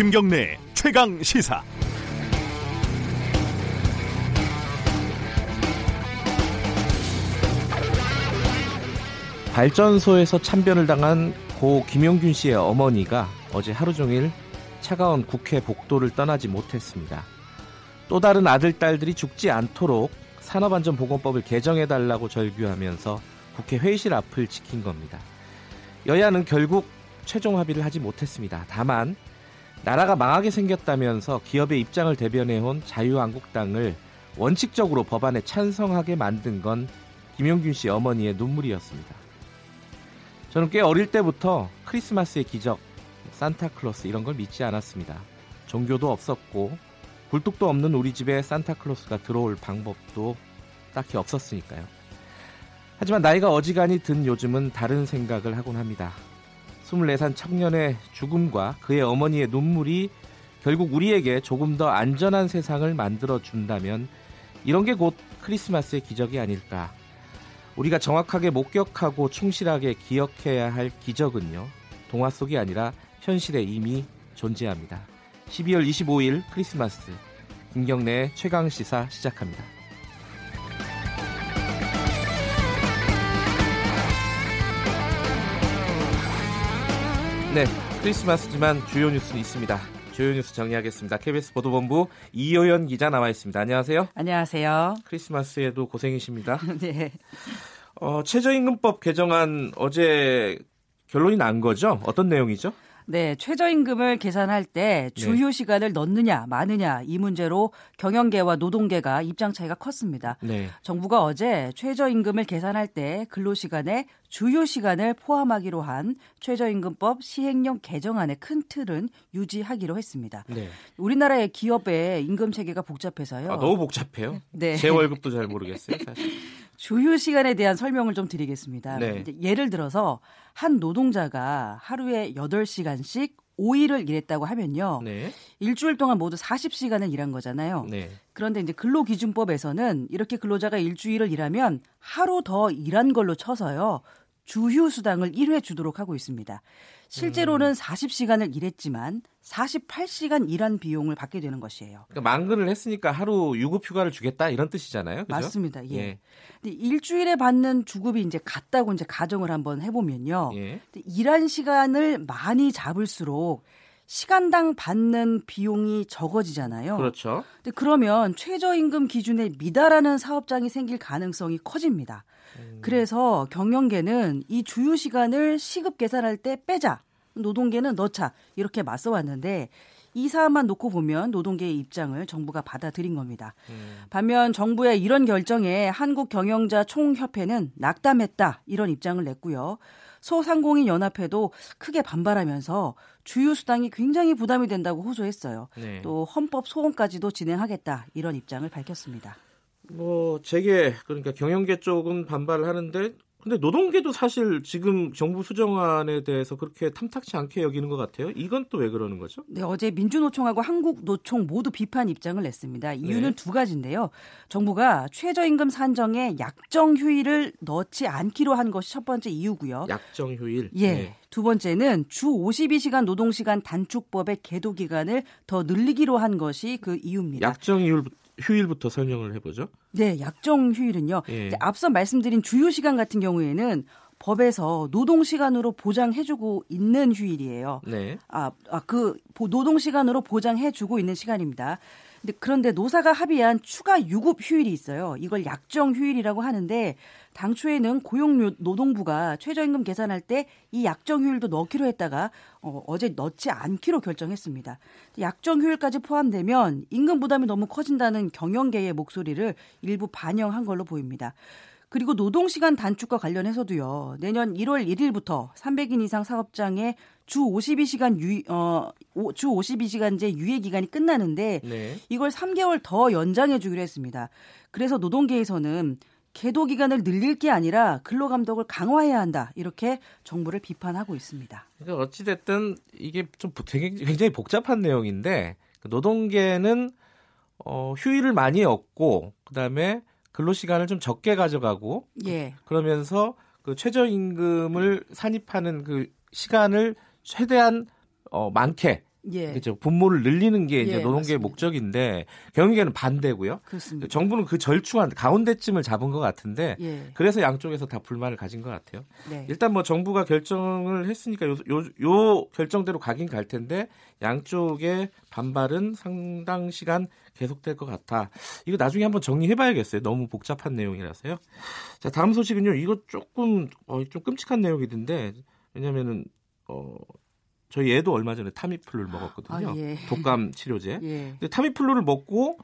김경래 최강 시사. 발전소에서 참변을 당한 고 김용균 씨의 어머니가 어제 하루 종일 차가운 국회 복도를 떠나지 못했습니다. 또 다른 아들, 딸들이 죽지 않도록 산업안전보건법을 개정해 달라고 절규하면서 국회 회의실 앞을 지킨 겁니다. 여야는 결국 최종 합의를 하지 못했습니다. 다만 나라가 망하게 생겼다면서 기업의 입장을 대변해온 자유한국당을 원칙적으로 법안에 찬성하게 만든 건 김용균 씨 어머니의 눈물이었습니다. 저는 꽤 어릴 때부터 크리스마스의 기적, 산타클로스 이런 걸 믿지 않았습니다. 종교도 없었고 굴뚝도 없는 우리 집에 산타클로스가 들어올 방법도 딱히 없었으니까요. 하지만 나이가 어지간히 든 요즘은 다른 생각을 하곤 합니다. 24살 청년의 죽음과 그의 어머니의 눈물이 결국 우리에게 조금 더 안전한 세상을 만들어 준다면 이런 게 곧 크리스마스의 기적이 아닐까. 우리가 정확하게 목격하고 충실하게 기억해야 할 기적은요. 동화 속이 아니라 현실에 이미 존재합니다. 12월 25일 크리스마스 김경래 최강 시사 시작합니다. 네, 크리스마스지만 주요 뉴스는 있습니다. 주요 뉴스 정리하겠습니다. KBS 보도본부 이효연 기자 나와 있습니다. 안녕하세요. 안녕하세요. 크리스마스에도 고생이십니다. 네. 어, 최저임금법 개정안 어제 결론이 난 거죠? 어떤 내용이죠? 네, 최저임금을 계산할 때 주휴 네. 시간을 넣느냐 마느냐 이 문제로 경영계와 노동계가 입장 차이가 컸습니다. 네. 정부가 어제 최저임금을 계산할 때 근로시간에 주휴 시간을 포함하기로 한 최저임금법 시행령 개정안의 큰 틀은 유지하기로 했습니다. 네. 우리나라의 기업의 임금 체계가 복잡해서요. 아, 너무 복잡해요. 네. 제 월급도 잘 모르겠어요, 사실. 주휴 시간에 대한 설명을 좀 드리겠습니다. 네. 예를 들어서 한 노동자가 하루에 8시간씩 5일을 일했다고 하면요. 네. 일주일 동안 모두 40시간을 일한 거잖아요. 네. 그런데 이제 근로기준법에서는 이렇게 근로자가 일주일을 일하면 하루 더 일한 걸로 쳐서요. 주휴 수당을 1회 주도록 하고 있습니다. 실제로는 음. 40시간을 일했지만 48시간 일한 비용을 받게 되는 것이에요. 그러니까 만근을 했으니까 하루 유급 휴가를 주겠다 이런 뜻이잖아요. 그죠? 맞습니다. 예. 예. 근데 일주일에 받는 주급이 이제 같다고 이제 가정을 한번 해보면요. 예. 일한 시간을 많이 잡을수록 시간당 받는 비용이 적어지잖아요. 그렇죠. 근데 그러면 최저임금 기준에 미달하는 사업장이 생길 가능성이 커집니다. 음. 그래서 경영계는 이 주유 시간을 시급 계산할 때 빼자. 노동계는 넣자. 이렇게 맞서 왔는데 이 사안만 놓고 보면 노동계의 입장을 정부가 받아들인 겁니다. 음. 반면 정부의 이런 결정에 한국경영자 총협회는 낙담했다. 이런 입장을 냈고요. 소상공인 연합회도 크게 반발하면서 주유 수당이 굉장히 부담이 된다고 호소했어요. 네. 또 헌법 소원까지도 진행하겠다 이런 입장을 밝혔습니다. 뭐 제게 그러니까 경영계 쪽은 반발을 하는데 근데 노동계도 사실 지금 정부 수정안에 대해서 그렇게 탐탁치 않게 여기는 것 같아요. 이건 또 왜 그러는 거죠? 네, 어제 민주노총하고 한국노총 모두 비판 입장을 냈습니다. 이유는 네. 두 가지인데요. 정부가 최저임금 산정에 약정 휴일을 넣지 않기로 한 것이 첫 번째 이유고요. 약정 휴일. 예. 네. 두 번째는 주 52시간 노동시간 단축법의 계도 기간을 더 늘리기로 한 것이 그 이유입니다. 약정 휴일 휴일부터 설명을 해보죠. 네, 약정 휴일은요. 예. 앞서 말씀드린 주휴 시간 같은 경우에는 법에서 노동 시간으로 보장해주고 있는 휴일이에요. 네. 아, 아, 그 노동 시간으로 보장해주고 있는 시간입니다. 근데 그런데 노사가 합의한 추가 유급 휴일이 있어요. 이걸 약정 휴일이라고 하는데 당초에는 고용노동부가 최저임금 계산할 때 이 약정 휴일도 넣기로 했다가 어, 어제 넣지 않기로 결정했습니다. 약정 휴일까지 포함되면 임금 부담이 너무 커진다는 경영계의 목소리를 일부 반영한 걸로 보입니다. 그리고 노동시간 단축과 관련해서도요. 내년 1월 1일부터 300인 이상 사업장에 주 52시간 유, 어, 주 52시간제 유예 기간이 끝나는데 네. 이걸 3개월 더 연장해 주기로 했습니다. 그래서 노동계에서는 계도 기간을 늘릴 게 아니라 근로 감독을 강화해야 한다. 이렇게 정부를 비판하고 있습니다. 그러니까 어찌 됐든 이게 좀 굉장히 복잡한 내용인데 그 노동계는 어, 휴일을 많이 얻고 그다음에 근로 시간을 좀 적게 가져가고 예. 그러면서 그 최저 임금을 산입하는 그 시간을 최대한 어, 많게 예. 그렇죠. 분모를 늘리는 게 이제 예, 노동계의 맞습니다. 목적인데 경영계는 반대고요. 그렇습니다. 정부는 그 절충한 가운데쯤을 잡은 것 같은데 예. 그래서 양쪽에서 다 불만을 가진 것 같아요. 네. 일단 뭐 정부가 결정을 했으니까 요, 요, 요 결정대로 가긴 갈 텐데 양쪽의 반발은 상당 시간 계속될 것 같아. 이거 나중에 한번 정리해봐야겠어요. 너무 복잡한 내용이라서요. 자 다음 소식은요. 이거 조금 어, 좀 끔찍한 내용이던데 왜냐면은 어. 저희 애도 얼마 전에 타미플루를 먹었거든요. 아, 예. 독감 치료제. 예. 근데 타미플루를 먹고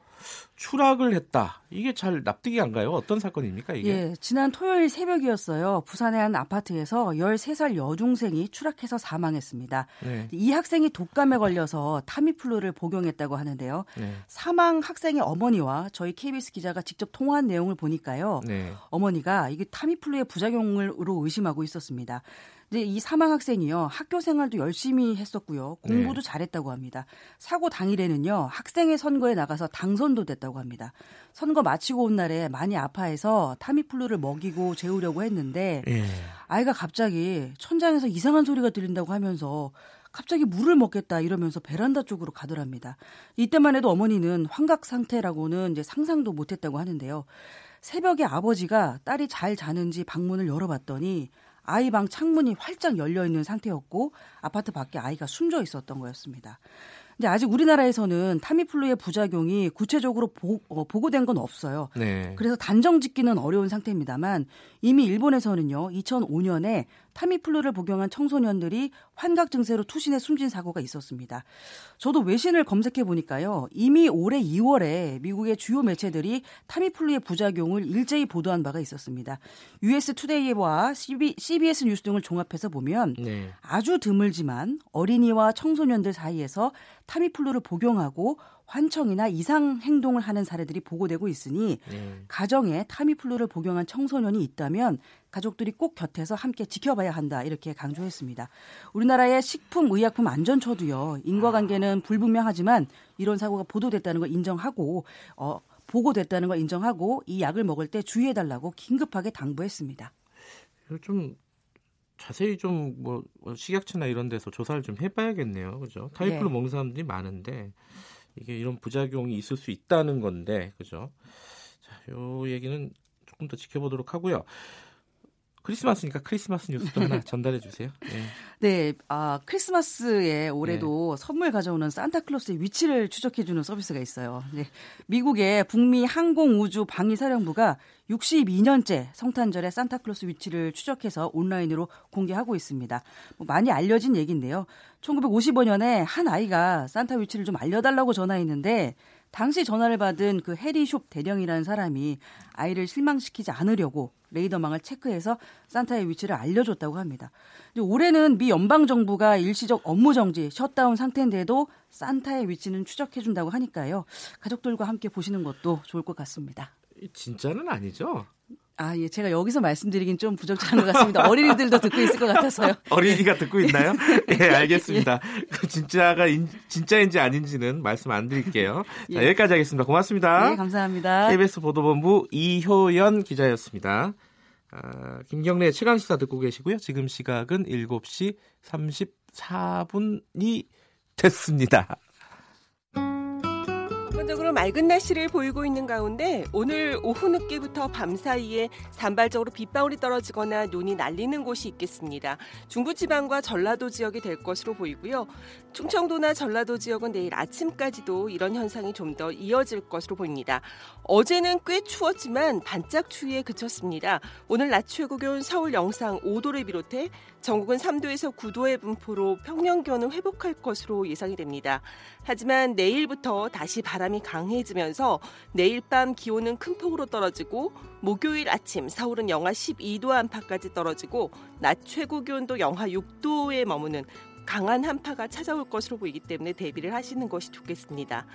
추락을 했다. 이게 잘 납득이 안 가요. 어떤 사건입니까, 이게? 예, 지난 토요일 새벽이었어요. 부산의 한 아파트에서 13살 여중생이 추락해서 사망했습니다. 네. 이 학생이 독감에 걸려서 타미플루를 복용했다고 하는데요. 네. 사망 학생의 어머니와 저희 KBS 기자가 직접 통화한 내용을 보니까요. 네. 어머니가 이게 타미플루의 부작용으로 의심하고 있었습니다. 이제 이 사망 학생이요 학교 생활도 열심히 했었고요 공부도 네. 잘했다고 합니다. 사고 당일에는요 학생의 선거에 나가서 당선 도 됐다고 합니다. 선거 마치고 온 날에 많이 아파해서 타미플루를 먹이고 재우려고 했는데 네. 아이가 갑자기 천장에서 이상한 소리가 들린다고 하면서 갑자기 물을 먹겠다 이러면서 베란다 쪽으로 가더랍니다. 이때만 해도 어머니는 환각 상태라고는 이제 상상도 못했다고 하는데요. 새벽에 아버지가 딸이 잘 자는지 방문을 열어봤더니 아이 방 창문이 활짝 열려 있는 상태였고 아파트 밖에 아이가 숨져 있었던 거였습니다. 근데 아직 우리나라에서는 타미플루의 부작용이 구체적으로 보, 어, 보고된 건 없어요. 네. 그래서 단정 짓기는 어려운 상태입니다만 이미 일본에서는요 2005년에 타미플루를 복용한 청소년들이 환각 증세로 투신해 숨진 사고가 있었습니다. 저도 외신을 검색해 보니까요. 이미 올해 2월에 미국의 주요 매체들이 타미플루의 부작용을 일제히 보도한 바가 있었습니다. US 투데이와 CBS 뉴스 등을 종합해서 보면 네. 아주 드물지만 어린이와 청소년들 사이에서 타미플루를 복용하고 환청이나 이상 행동을 하는 사례들이 보고되고 있으니 네. 가정에 타미플루를 복용한 청소년이 있다면 가족들이 꼭 곁에서 함께 지켜봐야 한다 이렇게 강조했습니다. 우리나라의 식품 의약품 안전처도요 인과관계는 불분명하지만 이런 사고가 보도됐다는 걸 인정하고 어, 보고됐다는 걸 인정하고 이 약을 먹을 때 주의해달라고 긴급하게 당부했습니다. 좀 자세히 좀뭐 뭐 식약처나 이런 데서 조사를 좀 해봐야겠네요. 그죠? 타이플로 네. 먹는 사람들이 많은데 이게 이런 부작용이 있을 수 있다는 건데, 그죠? 자, 요 얘기는 조금 더 지켜보도록 하고요. 크리스마스니까 크리스마스 뉴스도 하나 전달해 주세요. 네. 네, 아, 크리스마스에 올해도 네. 선물 가져오는 산타클로스의 위치를 추적해 주는 서비스가 있어요. 네. 미국의 북미 항공우주 방위사령부가 62년째 성탄절에 산타클로스 위치를 추적해서 온라인으로 공개하고 있습니다. 뭐 많이 알려진 얘기인데요. 1955년에 한 아이가 산타 위치를 좀 알려달라고 전화했는데 당시 전화를 받은 그 해리숍 대령이라는 사람이 아이를 실망시키지 않으려고 레이더망을 체크해서 산타의 위치를 알려줬다고 합니다. 올해는 미 연방 정부가 일시적 업무 정지, 셧다운 상태인데도 산타의 위치는 추적해준다고 하니까요. 가족들과 함께 보시는 것도 좋을 것 같습니다. 진짜는 아니죠? 아, 예, 제가 여기서 말씀드리긴 좀 부적절한 것 같습니다. 어린이들도 듣고 있을 것 같아서요. 어린이가 듣고 있나요? 예, 알겠습니다. 예. 진짜가 인, 진짜인지 아닌지는 말씀 안 드릴게요. 예. 자, 여기까지 하겠습니다. 고맙습니다. 네, 감사합니다. KBS 보도본부 이효연 기자였습니다. 아, 김경래 최강시사 듣고 계시고요. 지금 시각은 7시 34분이 됐습니다. 전반적으로 맑은 날씨를 보이고 있는 가운데 오늘 오후 늦게부터 밤 사이에 산발적으로 빗방울이 떨어지거나 눈이 날리는 곳이 있겠습니다. 중부지방과 전라도 지역이 될 것으로 보이고요. 충청도나 전라도 지역은 내일 아침까지도 이런 현상이 좀 더 이어질 것으로 보입니다. 어제는 꽤 추웠지만 반짝 추위에 그쳤습니다. 오늘 낮 최고 기온 서울 영상 5도를 비롯해 전국은 3도에서 9도의 분포로 평년 기온을 회복할 것으로 예상이 됩니다. 하지만 내일부터 다시 바람이 강해지면서 내일 밤 기온은 큰 폭으로 떨어지고 목요일 아침 서울은 영하 12도 안팎까지 떨어지고 낮 최고 기온도 영하 6도에 머무는 강한 한파가 찾아올 것으로 보이기 때문에 대비를 하시는 것이 좋겠습니다.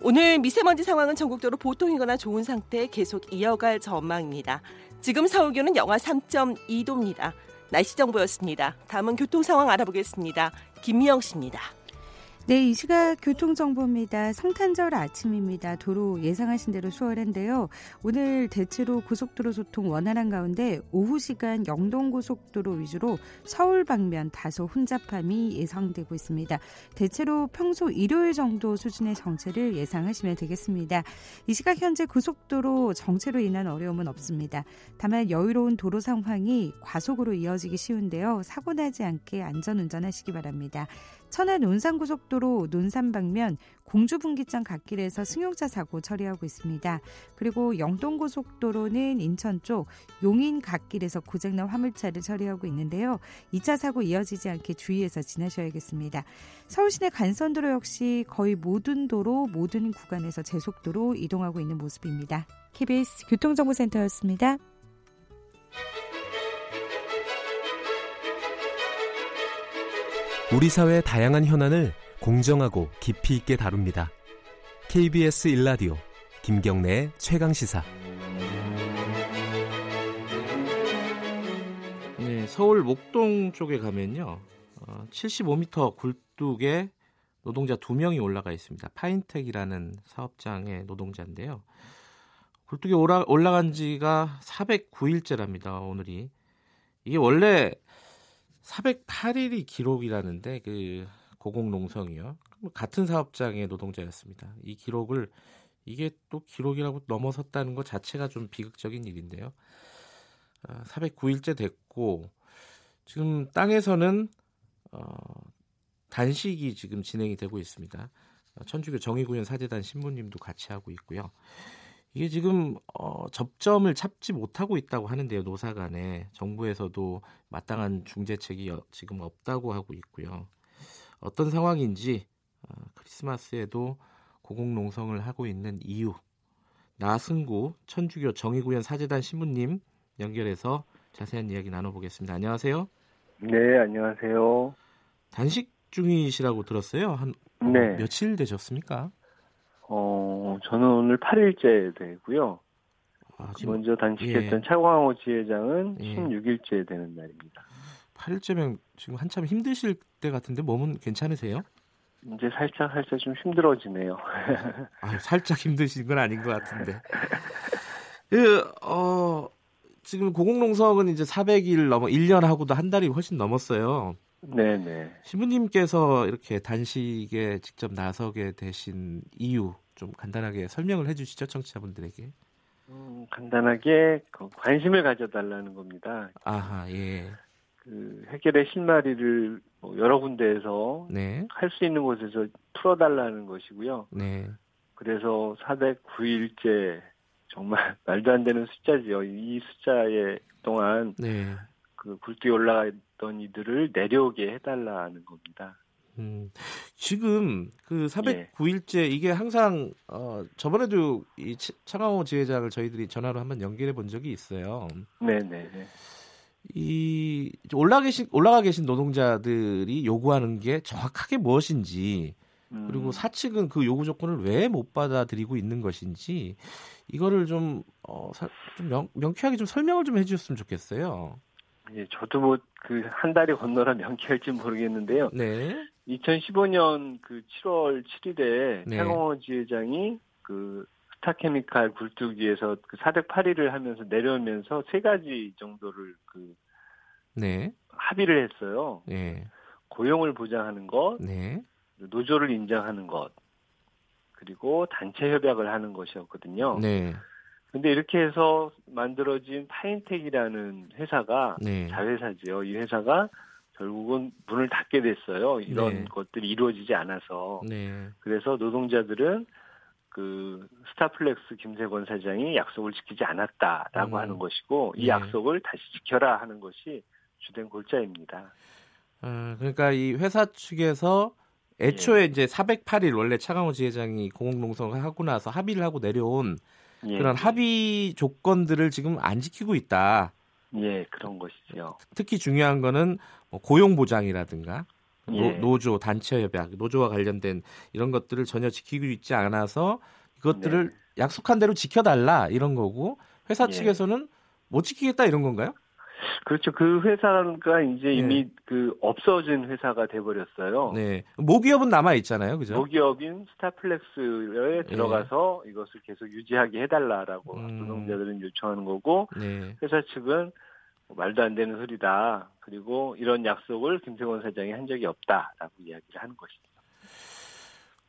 오늘 미세먼지 상황은 전국적으로 보통이거나 좋은 상태 계속 이어갈 전망입니다. 지금 서울 기온은 영하 3.2도입니다. 날씨 정보였습니다. 다음은 교통 상황 알아보겠습니다. 김미영 씨입니다. 네, 이 시각 교통정보입니다. 성탄절 아침입니다. 도로 예상하신 대로 수월한데요. 오늘 대체로 고속도로 소통 원활한 가운데 오후 시간 영동고속도로 위주로 서울 방면 다소 혼잡함이 예상되고 있습니다. 대체로 평소 일요일 정도 수준의 정체를 예상하시면 되겠습니다. 이 시각 현재 고속도로 정체로 인한 어려움은 없습니다. 다만 여유로운 도로 상황이 과속으로 이어지기 쉬운데요. 사고 나지 않게 안전 운전하시기 바랍니다. 천안 논산고속도로 논산 방면 공주분기점 갓길에서 승용차 사고 처리하고 있습니다. 그리고 영동고속도로는 인천 쪽 용인 갓길에서 고장난 화물차를 처리하고 있는데요. 2차 사고 이어지지 않게 주의해서 지나셔야겠습니다. 서울시내 간선도로 역시 거의 모든 도로 모든 구간에서 제속도로 이동하고 있는 모습입니다. KBS 교통정보센터였습니다. 우리 사회의 다양한 현안을 공정하고 깊이 있게 다룹니다. KBS 일라디오 김경래의 최강 시사. 네, 서울 목동 쪽에 가면요. 어, 75m 굴뚝에 노동자 두 명이 올라가 있습니다. 파인텍이라는 사업장의 노동자인데요. 굴뚝에 올라, 올라간 지가 409일째랍니다. 오늘이. 이게 원래 408일이 기록이라는데 그 고공농성이요. 같은 사업장의 노동자였습니다. 이 기록을 이게 또 기록이라고 넘어섰다는 것 자체가 좀 비극적인 일인데요. 409일째 아, 됐고 지금 땅에서는 어, 단식이 지금 진행이 되고 있습니다. 천주교 정의구현 사재단 신부님도 같이 하고 있고요. 이게 지금 어, 접점을 찾지 못하고 있다고 하는데요. 노사 간에 정부에서도 마땅한 중재책이 지금 없다고 하고 있고요. 어떤 상황인지 어, 크리스마스에도 고공농성을 하고 있는 이유 나승구 천주교 정의구현 사재단 신부님 연결해서 자세한 이야기 나눠보겠습니다. 안녕하세요. 네, 안녕하세요. 단식 중이시라고 들었어요. 한 네. 며칠 되셨습니까? 어, 저는 오늘 8일째 되고요. 아, 먼저 단식했던 예. 차광호 지회장은 예. 16일째 되는 날입니다. 8일째면 지금 한참 힘드실 때 같은데 몸은 괜찮으세요? 이제 살짝 살짝 좀 힘들어지네요. 아, 살짝 힘드신 건 아닌 것 같은데. 그, 어, 지금 고공농성은 이제 400일 넘어 1년 하고도 한 달이 훨씬 넘었어요. 네네. 신부님께서 이렇게 단식에 직접 나서게 되신 이유 좀 간단하게 설명을 해주시죠 청취자분들에게. 음, 간단하게 그 관심을 가져달라는 겁니다. 아하 예. 그 해결의 실마리를 뭐 여러 군데에서 네. 할수 있는 곳에서 풀어달라는 것이고요. 네. 그래서 409일째 정말 말도 안 되는 숫자지요. 이 숫자에 동안 네. 그 굴뚝에 올라갔던 이들을 내려오게 해달라는 겁니다. 음, 지금 그 409일째 예. 이게 항상 어 저번에도 이 차강호 지회장을 저희들이 전화로 한번 연결해 본 적이 있어요. 네, 네. 네. 이 올라 계신 올라가 계신 노동자들이 요구하는 게 정확하게 무엇인지 음. 그리고 사측은 그 요구 조건을 왜 못 받아들이고 있는 것인지 이거를 좀 어, 좀 명, 명쾌하게 좀 설명을 좀 해주셨으면 좋겠어요. 예, 저도 뭐 그 한 달이 건너라 명쾌할지 모르겠는데요. 네. 2015년 그 7월 7일에 네. 태공호 지회장이 그 스타케미칼 굴뚝위에서 그 408일을 하면서 내려오면서 세 가지 정도를 그 네. 합의를 했어요. 네. 고용을 보장하는 것, 네. 노조를 인정하는 것, 그리고 단체 협약을 하는 것이었거든요. 네. 근데 이렇게 해서 만들어진 파인텍이라는 회사가 네. 자회사지요. 이 회사가 결국은 문을 닫게 됐어요. 이런 네. 것들이 이루어지지 않아서. 네. 그래서 노동자들은 그 스타플렉스 김세권 사장이 약속을 지키지 않았다라고 음. 하는 것이고 이 네. 약속을 다시 지켜라 하는 것이 주된 골자입니다. 아, 그러니까 이 회사 측에서 애초에 예. 이제 408일 원래 차강호 지회장이 공공농성을 하고 나서 합의를 하고 내려온 예. 그런 합의 조건들을 지금 안 지키고 있다. 예, 그런 것이죠. 특히 중요한 거는 뭐 고용 보장이라든가 예. 노, 조 단체 협약, 노조와 관련된 이런 것들을 전혀 지키고 있지 않아서 이것들을 네. 약속한 대로 지켜달라 이런 거고 회사 예. 측에서는 못 지키겠다 이런 건가요? 그렇죠. 그 회사가 이제 네. 이미 그 없어진 회사가 돼버렸어요. 네. 모기업은 남아 있잖아요, 그죠? 모기업인 스타플렉스에 네. 들어가서 이것을 계속 유지하게 해달라라고 음. 노동자들은 요청하는 거고 네. 회사 측은 말도 안 되는 소리다. 그리고 이런 약속을 김태원 사장이 한 적이 없다라고 이야기를 하는 것이죠.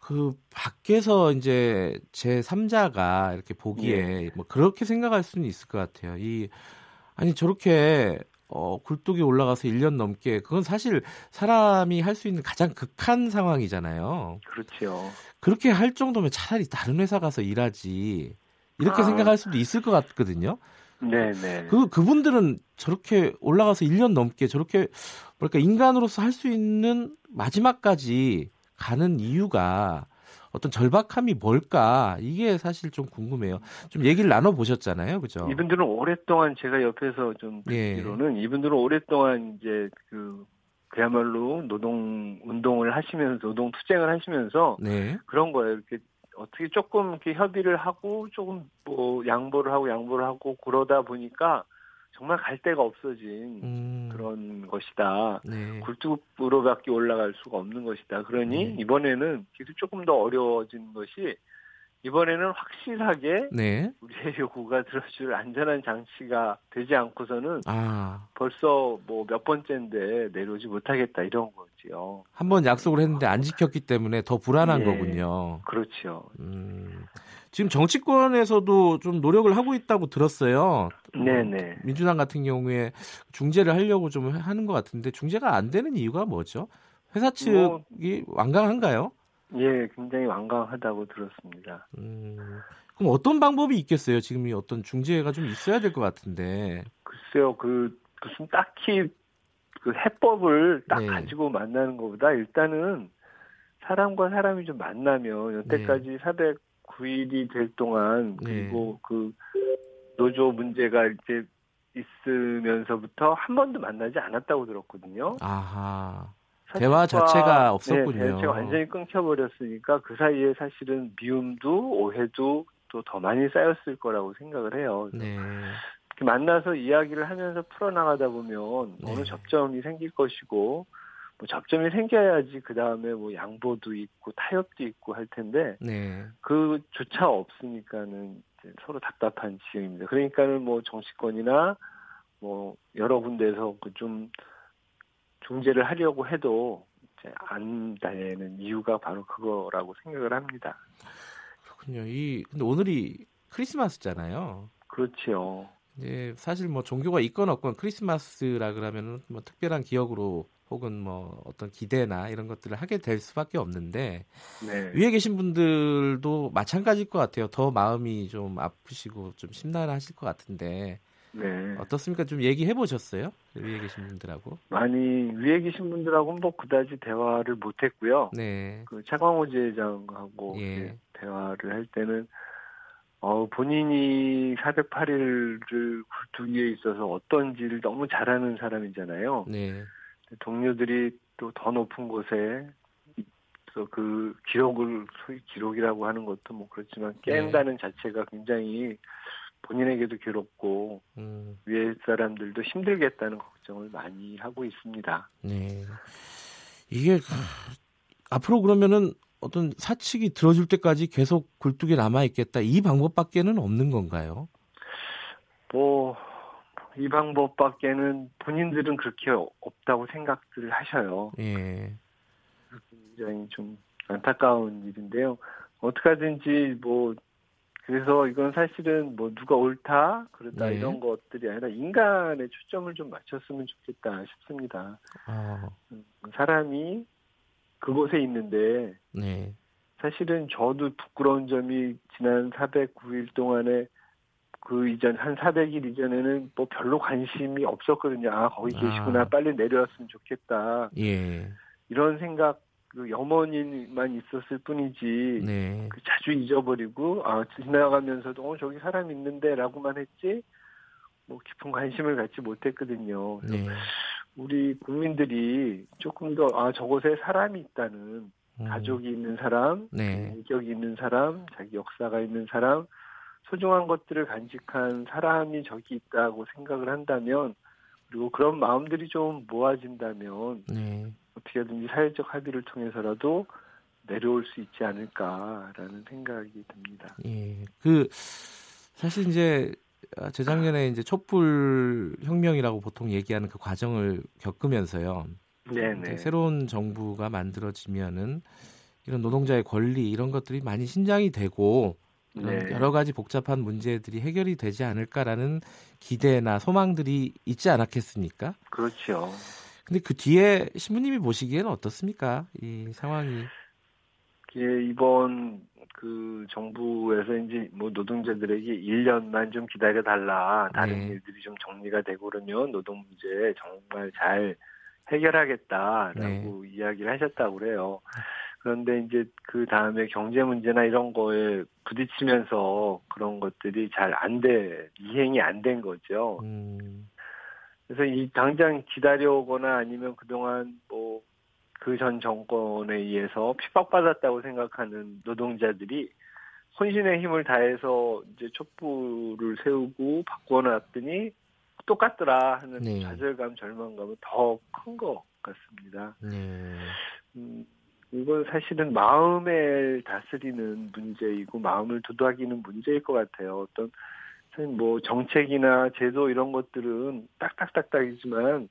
그 밖에서 이제 제 3자가 이렇게 보기에 네. 뭐 그렇게 생각할 수는 있을 것 같아요. 이 아니 저렇게 어 굴뚝이 올라가서 1년 넘게 그건 사실 사람이 할 수 있는 가장 극한 상황이잖아요. 그렇죠. 그렇게 할 정도면 차라리 다른 회사 가서 일하지. 이렇게 아. 생각할 수도 있을 것 같거든요. 네네. 그 그분들은 저렇게 올라가서 1년 넘게 저렇게 뭐랄까 인간으로서 할 수 있는 마지막까지 가는 이유가 어떤 절박함이 뭘까 이게 사실 좀 궁금해요. 좀 얘기를 나눠 보셨잖아요, 그죠? 이분들은 오랫동안 제가 옆에서 좀 예. 듣기로는 예. 이분들은 오랫동안 이제 그 그야말로 노동 운동을 하시면서 노동 투쟁을 하시면서 네. 그런 거예요. 이렇게 어떻게 조금 이렇게 협의를 하고 조금 뭐 양보를 하고 양보를 하고 그러다 보니까 정말 갈 데가 없어진 음. 그런 것이다. 네. 굴뚝으로밖에 올라갈 수가 없는 것이다. 그러니 네. 이번에는 계속 조금 더 어려워진 것이 이번에는 확실하게 네. 우리의 요구가 들어줄 안전한 장치가 되지 않고서는 아. 벌써 뭐 몇 번째인데 내려오지 못하겠다 이런 거지요. 한 번 약속을 했는데 안 지켰기 때문에 더 불안한 네. 거군요. 그렇죠. 음. 지금 정치권에서도 좀 노력을 하고 있다고 들었어요. 네네. 민주당 같은 경우에 중재를 하려고 좀 하는 것 같은데 중재가 안 되는 이유가 뭐죠? 회사 측이 뭐, 완강한가요? 예, 굉장히 완강하다고 들었습니다. 음, 그럼 어떤 방법이 있겠어요? 지금 이 어떤 중재가 좀 있어야 될 것 같은데. 글쎄요, 그 무슨 딱히 그 해법을 딱 네. 가지고 만나는 것보다 일단은 사람과 사람이 좀 만나면 여태까지 네. 409일이 될 동안 네. 그리고 네. 그 노조 문제가 이제 있으면서부터 한 번도 만나지 않았다고 들었거든요. 아하. 대화 자체가 없었군요. 네, 대화가 완전히 끊겨버렸으니까 그 사이에 사실은 미움도 오해도 또 더 많이 쌓였을 거라고 생각을 해요. 네. 만나서 이야기를 하면서 풀어나가다 보면 네. 어느 접점이 생길 것이고 뭐 접점이 생겨야지 그 다음에 뭐 양보도 있고 타협도 있고 할 텐데 네. 그조차 없으니까는 서로 답답한 지경입니다. 그러니까는 뭐 정치권이나 뭐 여러 군데에서 그좀 중재를 하려고 해도 이제 안 되는 이유가 바로 그거라고 생각을 합니다. 그렇군요. 이 근데 오늘이 크리스마스잖아요. 그렇죠. 이 사실 뭐 종교가 있건 없건 크리스마스라 그러면 뭐 특별한 기억으로 혹은 뭐 어떤 기대나 이런 것들을 하게 될 수밖에 없는데 네. 위에 계신 분들도 마찬가지일 것 같아요. 더 마음이 좀 아프시고 좀 심란하실 것 같은데 네. 어떻습니까? 좀 얘기해 보셨어요? 위에 계신 분들하고? 많이 위에 계신 분들하고는 뭐 그다지 대화를 못 했고요. 네. 그 차광호 지회장하고 예. 대화를 할 때는 어, 본인이 408일을 굴뚝위에 있어서 어떤지를 너무 잘하는 사람이잖아요. 네. 동료들이 또 더 높은 곳에 그 기록을 소위 기록이라고 하는 것도 뭐 그렇지만 깬다는 네. 자체가 굉장히 본인에게도 괴롭고 음. 위에 사람들도 힘들겠다는 걱정을 많이 하고 있습니다. 네. 이게 앞으로 그러면은 어떤 사측이 들어줄 때까지 계속 굴뚝에 남아 있겠다 이 방법밖에는 없는 건가요? 뭐 이 방법밖에는 본인들은 그렇게 없다고 생각들을 하셔요. 예. 굉장히 좀 안타까운 일인데요. 어떻게 하든지 뭐 그래서 이건 사실은 뭐 누가 옳다 그렇다 네. 이런 것들이 아니라 인간의 초점을 좀 맞췄으면 좋겠다 싶습니다. 아. 음, 사람이 그곳에 있는데 네. 사실은 저도 부끄러운 점이 지난 409일 동안에 그 이전 한 400일 이전에는 뭐 별로 관심이 없었거든요. 아 거기 아. 계시구나 아. 빨리 내려왔으면 좋겠다. 예. 이런 생각 그 염원이만 있었을 뿐이지 네. 그 자주 잊어버리고 아 지나가면서도 어 저기 사람 있는데라고만 했지 뭐 깊은 관심을 갖지 못했거든요. 네. 우리 국민들이 조금 더 아 저곳에 사람이 있다는 음. 가족이 있는 사람, 네. 인격이 있는 사람, 자기 역사가 있는 사람, 소중한 것들을 간직한 사람이 저기 있다고 생각을 한다면 그리고 그런 마음들이 좀 모아진다면 네. 어떻게든지 사회적 합의를 통해서라도 내려올 수 있지 않을까라는 생각이 듭니다. 예, 그 사실 이제 재작년에 이제 촛불 혁명이라고 보통 얘기하는 그 과정을 겪으면서요. 네네. 새로운 정부가 만들어지면은 이런 노동자의 권리 이런 것들이 많이 신장이 되고 네. 여러 가지 복잡한 문제들이 해결이 되지 않을까라는 기대나 소망들이 있지 않았겠습니까? 그렇죠. 근데 그 뒤에 신부님이 보시기에는 어떻습니까? 이 상황이. 예, 이번 그 정부에서 이제 뭐 노동자들에게 1년만 좀 기다려 달라. 다른 네. 일들이 좀 정리가 되고 그러면 노동 문제 정말 잘 해결하겠다라고 네. 이야기를 하셨다고 그래요. 그런데 이제 그 다음에 경제 문제나 이런 거에 부딪히면서 그런 것들이 잘 안 돼, 이행이 안 된 거죠. 음. 그래서 이 당장 기다려오거나 아니면 그동안 뭐 그 전 정권에 의해서 핍박받았다고 생각하는 노동자들이 혼신의 힘을 다해서 이제 촛불을 세우고 바꿔놨더니 똑같더라 하는 네. 좌절감, 절망감은 더 큰 것 같습니다. 네. 음, 이건 사실은 마음을 다스리는 문제이고 마음을 도닥이는 문제일 것 같아요. 어떤 뭐 정책이나 제도 이런 것들은 딱딱딱딱이지만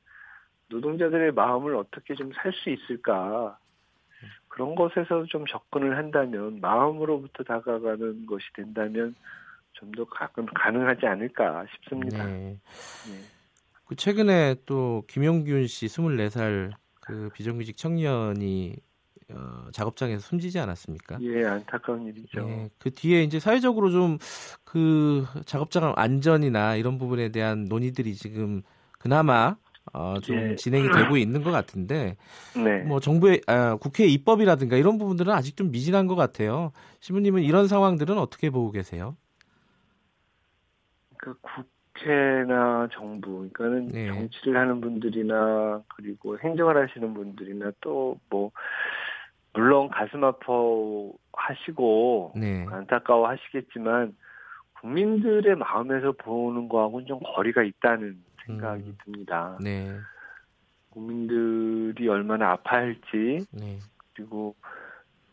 노동자들의 마음을 어떻게 좀 살 수 있을까 그런 것에서 좀 접근을 한다면 마음으로부터 다가가는 것이 된다면 좀 더 가능하지 않을까 싶습니다. 네. 네. 그 최근에 또 김용균 씨 24살 그 비정규직 청년이 어, 작업장에서 숨지지 않았습니까? 예, 안타까운 일이죠. 예, 그 뒤에 이제 사회적으로 좀 그 작업장 안전이나 이런 부분에 대한 논의들이 지금 그나마 어, 좀 예. 진행이 되고 있는 것 같은데, 네. 뭐 정부의 아, 국회 입법이라든가 이런 부분들은 아직 좀 미진한 것 같아요. 신부님은 이런 상황들은 어떻게 보고 계세요? 그 국회나 정부, 그러니까는 네. 정치를 하는 분들이나 그리고 행정을 하시는 분들이나 또 뭐 물론 가슴 아파 하시고 네. 안타까워 하시겠지만 국민들의 마음에서 보는 거하고는 좀 거리가 있다는 생각이 음. 듭니다. 네. 국민들이 얼마나 아파할지 네. 그리고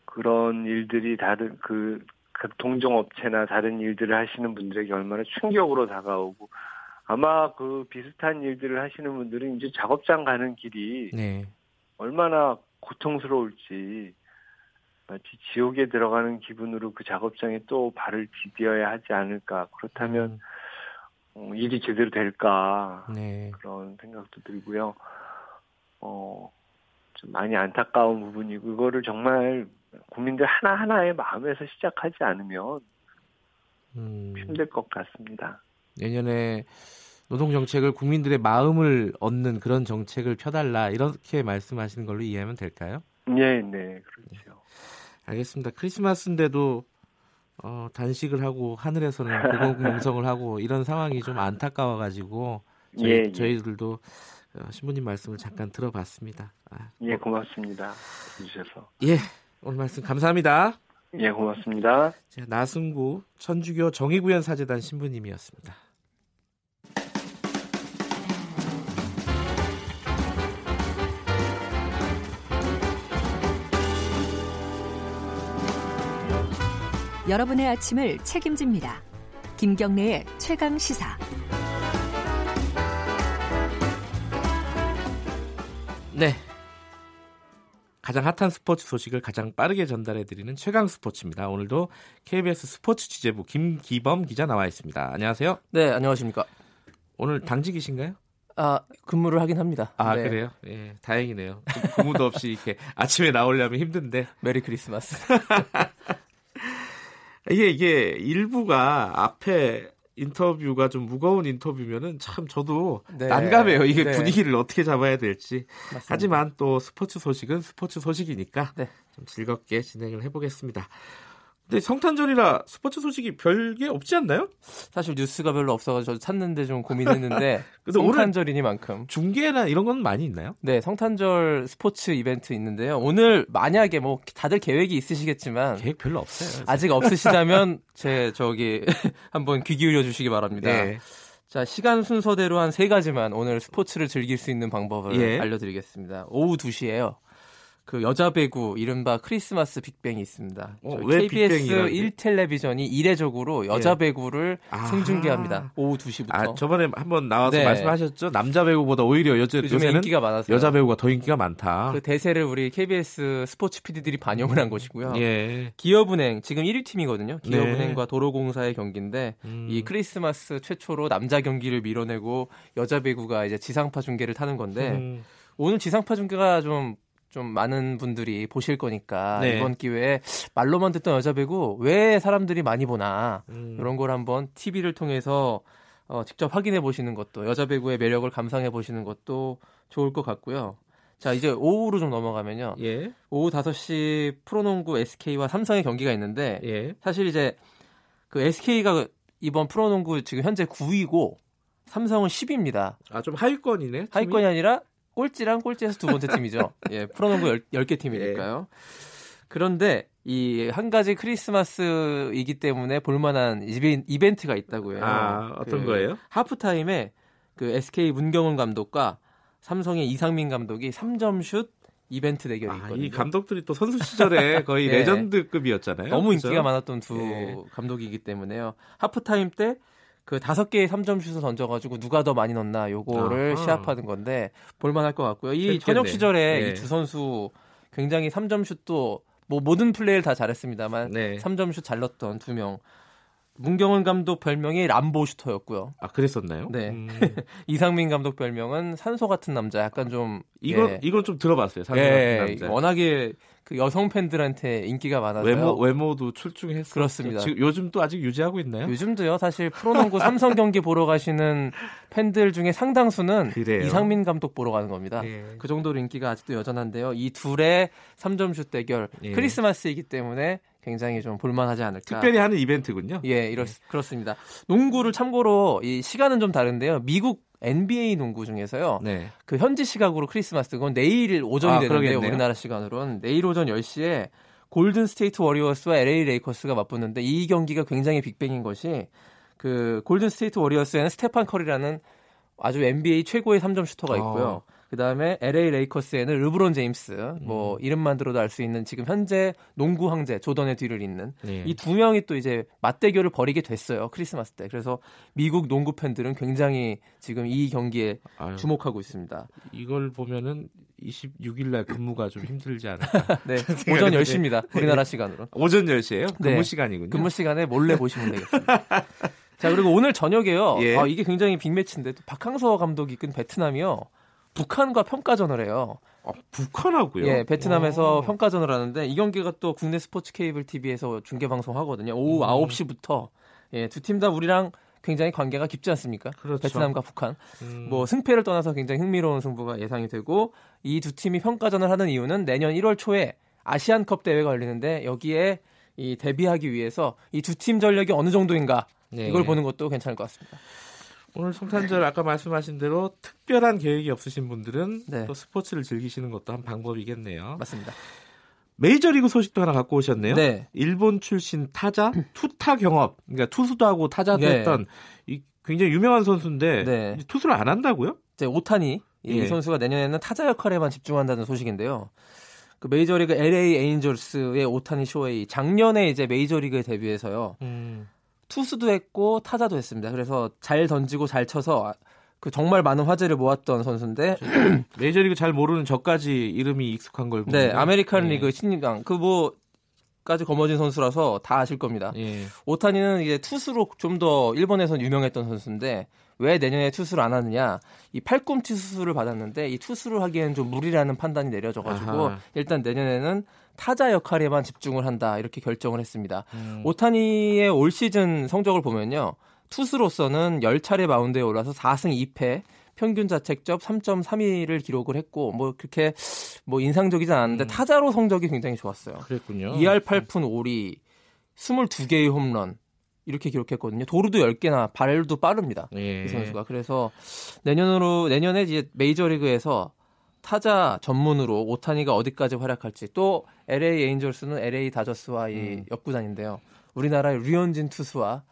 그런 일들이 다른 그, 그 동종 업체나 다른 일들을 하시는 분들에게 얼마나 충격으로 다가오고 아마 그 비슷한 일들을 하시는 분들은 이제 작업장 가는 길이 네. 얼마나 고통스러울지 마치 지옥에 들어가는 기분으로 그 작업장에 또 발을 디뎌야 하지 않을까 그렇다면 음. 어, 일이 제대로 될까 네. 그런 생각도 들고요. 어, 좀 많이 안타까운 부분이고 이거를 정말 국민들 하나 하나의 마음에서 시작하지 않으면 음. 힘들 것 같습니다. 내년에 노동 정책을 국민들의 마음을 얻는 그런 정책을 펴달라 이렇게 말씀하시는 걸로 이해하면 될까요? 네, 네, 그렇죠. 알겠습니다. 크리스마스인데도 어, 단식을 하고 하늘에서는 고공 농성을 하고 이런 상황이 좀 안타까워가지고 저희, 예, 예. 저희들도 어, 신부님 말씀을 잠깐 들어봤습니다. 아, 예, 고맙습니다. 주셔서. 예, 오늘 말씀 감사합니다. 예, 고맙습니다. 나승구 천주교 정의구현 사제단 신부님이었습니다. 여러분의 아침을 책임집니다. 김경래의 최강 시사. 네. 가장 핫한 스포츠 소식을 가장 빠르게 전달해 드리는 최강 스포츠입니다. 오늘도 KBS 스포츠 취재부 김기범 기자 나와 있습니다. 안녕하세요. 네, 안녕하십니까. 오늘 당직이신가요? 아 근무를 하긴 합니다. 아 네. 그래요? 예, 다행이네요. 근무도 없이 이렇게 아침에 나오려면 힘든데. 메리 크리스마스. 이게 이게 일부가 앞에 인터뷰가 좀 무거운 인터뷰면은 참 저도 네. 난감해요. 이게 네. 분위기를 어떻게 잡아야 될지. 맞습니다. 하지만 또 스포츠 소식은 스포츠 소식이니까 네. 좀 즐겁게 진행을 해보겠습니다. 근데 성탄절이라 스포츠 소식이 별게 없지 않나요? 사실 뉴스가 별로 없어서 찾는데 좀 고민했는데 성탄절이니만큼 중계나 이런 건 많이 있나요? 네, 성탄절 스포츠 이벤트 있는데요. 오늘 만약에 뭐 다들 계획이 있으시겠지만 계획 별로 없어요. 아직 없으시다면 제 저기 한번 귀 기울여 주시기 바랍니다. 네. 자, 시간 순서대로 한 세 가지만 오늘 스포츠를 즐길 수 있는 방법을 예. 알려드리겠습니다. 오후 2시에요. 그 여자 배구 이른바 크리스마스 빅뱅이 있습니다. 어, KBS 1텔레비전이 이례적으로 여자 예. 배구를 아~ 생중계합니다. 오후 2시부터. 아, 저번에 한번 나와서 네. 말씀하셨죠? 남자 배구보다 오히려 여자 요즘에 인기가 많아서 여자 배구가 더 인기가 많다. 그 대세를 우리 KBS 스포츠 PD들이 반영을 한 것이고요. 예. 기업은행 지금 1위 팀이거든요. 기업은행과 네. 도로공사의 경기인데 음. 이 크리스마스 최초로 남자 경기를 밀어내고 여자 배구가 이제 지상파 중계를 타는 건데 음. 오늘 지상파 중계가 좀 좀 많은 분들이 보실 거니까 네. 이번 기회에 말로만 듣던 여자 배구 왜 사람들이 많이 보나 음. 이런 걸 한번 TV를 통해서 어, 직접 확인해 보시는 것도 여자 배구의 매력을 감상해 보시는 것도 좋을 것 같고요. 자 이제 오후로 좀 넘어가면요. 예. 오후 5시 프로농구 SK와 삼성의 경기가 있는데 예. 사실 이제 그 SK가 이번 프로농구 지금 현재 9위고 삼성은 10위입니다. 아 좀 하위권이네. 하위권이 아니라 꼴찌랑 꼴찌에서 두 번째 팀이죠. 예, 프로농구 10, 개 팀이니까요. 예. 그런데 이 한 가지 크리스마스이기 때문에 볼만한 이벤트가 있다고 해요. 아, 어떤 그 거예요? 하프타임에 그 SK 문경은 감독과 삼성의 이상민 감독이 3점 슛 이벤트 대결이 있거든요. 아, 이 감독들이 또 선수 시절에 거의 네. 레전드급이었잖아요. 너무 그렇죠? 인기가 많았던 두 네. 감독이기 때문에요. 하프타임 때 그 다섯 개의 3점 슛을 던져가지고 누가 더 많이 넣나 요거를 아하. 시합하는 건데 볼만할 것 같고요. 이 저녁 시절에 네. 이두 선수 굉장히 3점 슛도 뭐 모든 플레이를 다 잘했습니다만 네. 3점 슛 잘 넣었던 두 명. 문경은 감독 별명이 람보 슈터였고요. 아 그랬었나요? 네. 음. 이상민 감독 별명은 산소 같은 남자. 약간 좀 이건 예. 이건 좀 들어봤어요. 산소 예. 같은 남자. 워낙에 그 여성 팬들한테 인기가 많아서 외모 외모도 출중했어요. 그렇습니다. 지금 요즘 또 아직 유지하고 있나요? 요즘도요. 사실 프로농구 삼성 경기 보러 가시는 팬들 중에 상당수는 그래요? 이상민 감독 보러 가는 겁니다. 예. 그 정도로 인기가 아직도 여전한데요. 이 둘의 3점슛 대결 예. 크리스마스이기 때문에 굉장히 좀 볼만하지 않을까. 특별히 하는 이벤트군요. 예, 이렇, 그렇습니다. 농구를 참고로 이 시간은 좀 다른데요. 미국 NBA 농구 중에서요. 네. 그 현지 시각으로 크리스마스 그건 내일 오전이 아, 되는데. 우리나라 시간으로는 내일 오전 10시에 골든 스테이트 워리어스와 LA 레이커스가 맞붙는데 이 경기가 굉장히 빅뱅인 것이 그 골든 스테이트 워리어스에는 스테판 커리라는 아주 NBA 최고의 3점 슈터가 있고요. 어. 그 다음에 LA 레이커스에는 르브론 제임스, 뭐 음. 이름만 들어도 알 수 있는 지금 현재 농구 황제 조던의 뒤를 잇는 네. 이두 명이 또 이제 맞대결을 벌이게 됐어요 크리스마스 때. 그래서 미국 농구 팬들은 굉장히 지금 이 경기에 아유, 주목하고 있습니다. 이걸 보면은 26일 날 근무가 좀 힘들지 않을까. 네. 오전 10시입니다. 우리나라 시간으로. 오전 10시에요? 근무 네. 시간이군요. 근무 시간에 몰래 보시면 되겠습니다. 자, 그리고 오늘 저녁에요. 예. 아, 이게 굉장히 빅매치인데 또 박항서 감독이 끈 베트남이요. 북한과 평가전을 해요. 아, 북한하고요? 예, 베트남에서 오. 평가전을 하는데 이 경기가 또 국내 스포츠 케이블 TV에서 중계 방송하거든요. 오후 음. 9시부터 예, 두 팀 다 우리랑 굉장히 관계가 깊지 않습니까? 그렇죠. 베트남과 북한. 음. 뭐 승패를 떠나서 굉장히 흥미로운 승부가 예상이 되고 이 두 팀이 평가전을 하는 이유는 내년 1월 초에 아시안컵 대회가 열리는데 여기에 이 데뷔하기 위해서 이 두 팀 전력이 어느 정도인가 네. 이걸 보는 것도 괜찮을 것 같습니다. 오늘 성탄절 아까 말씀하신 대로 특별한 계획이 없으신 분들은 네. 또 스포츠를 즐기시는 것도 한 방법이겠네요. 맞습니다. 메이저리그 소식도 하나 갖고 오셨네요. 네. 일본 출신 타자 투타 경업, 그러니까 투수도 하고 타자도 네. 했던 이 굉장히 유명한 선수인데 네. 투수를 안 한다고요? 이제 오타니 이 예. 선수가 내년에는 타자 역할에만 집중한다는 소식인데요. 그 메이저리그 LA 에인절스의 오타니 쇼헤이 작년에 이제 메이저리그에 데뷔해서요. 음. 투수도 했고 타자도 했습니다. 그래서 잘 던지고 잘 쳐서 그 정말 많은 화제를 모았던 선수인데 메이저리그 잘 모르는 저까지 이름이 익숙한 걸 네, 아메리칸 네. 리그 신인왕 그 뭐까지 거머쥔 선수라서 다 아실 겁니다. 예. 오타니는 이제 투수로 좀 더 일본에선 유명했던 선수인데 왜 내년에 투수를 안 하느냐? 이 팔꿈치 수술을 받았는데 이 투수를 하기에는 좀 무리라는 판단이 내려져가지고 일단 내년에는 타자 역할에만 집중을 한다 이렇게 결정을 했습니다. 음. 오타니의 올 시즌 성적을 보면요. 투수로서는 10차례 마운드에 올라서 4승 2패, 평균 자책점 3.32를 기록을 했고 뭐 그렇게 뭐 인상적이지 않았는데 음. 타자로 성적이 굉장히 좋았어요. 그랬군요. 2할 8푼 5리 22개의 홈런 이렇게 기록했거든요. 도루도 10개나 발도 빠릅니다. 예. 이 선수가. 그래서 내년으로 내년에 이제 메이저리그에서 타자 전문으로 오타니가 어디까지 활약할지 또 LA 에인절스는 LA 다저스와 이 음. 옆 구단인데요. 우리나라의 류현진 투수와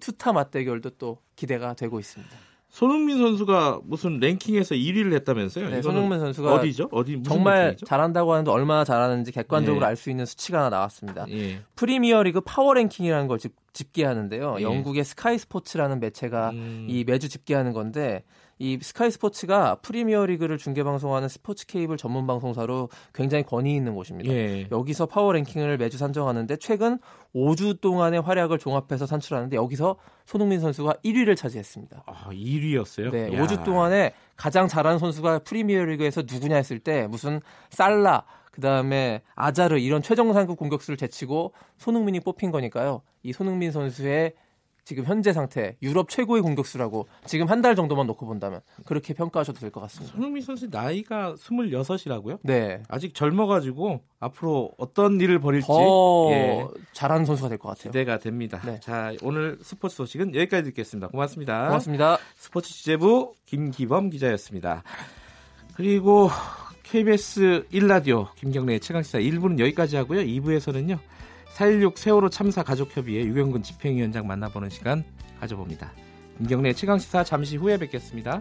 투타 맞대결도 또 기대가 되고 있습니다. 손흥민 선수가 무슨 랭킹에서 1위를 했다면서요? 네, 손흥민 선수가 어디죠? 어디 정말 랭킹이죠? 잘한다고 하는데 얼마나 잘하는지 객관적으로 예. 알수 있는 수치가 하나 나왔습니다. 예. 프리미어리그 파워 랭킹이라는 걸 집, 집계하는데요. 예. 영국의 스카이 스포츠라는 매체가 음. 이 매주 집계하는 건데 이 스카이 스포츠가 프리미어 리그를 중계 방송하는 스포츠 케이블 전문 방송사로 굉장히 권위 있는 곳입니다. 예. 여기서 파워 랭킹을 매주 산정하는데 최근 5주 동안의 활약을 종합해서 산출하는데 여기서 손흥민 선수가 1위를 차지했습니다. 아, 1위였어요? 네, 야. 5주 동안에 가장 잘하는 선수가 프리미어 리그에서 누구냐 했을 때 무슨 살라 그다음에 아자르 이런 최정 상급 공격수를 제치고 손흥민이 뽑힌 거니까요. 이 손흥민 선수의 지금 현재 상태 유럽 최고의 공격수라고 지금 한 달 정도만 놓고 본다면 그렇게 평가하셔도 될 것 같습니다. 손흥민 선수 나이가 26이라고요? 네. 아직 젊어가지고 앞으로 어떤 일을 벌일지 더 예. 잘하는 선수가 될 것 같아요. 기대가 됩니다. 네. 자 오늘 스포츠 소식은 여기까지 듣겠습니다. 고맙습니다. 고맙습니다. 스포츠 취재부 김기범 기자였습니다. 그리고 KBS 1라디오 김경래의 최강시사 1부는 여기까지 하고요. 2부에서는요. 4.16 세월호 참사 가족협의회 유경근 집행위원장 만나보는 시간 가져봅니다. 김경래 최강시사 잠시 후에 뵙겠습니다.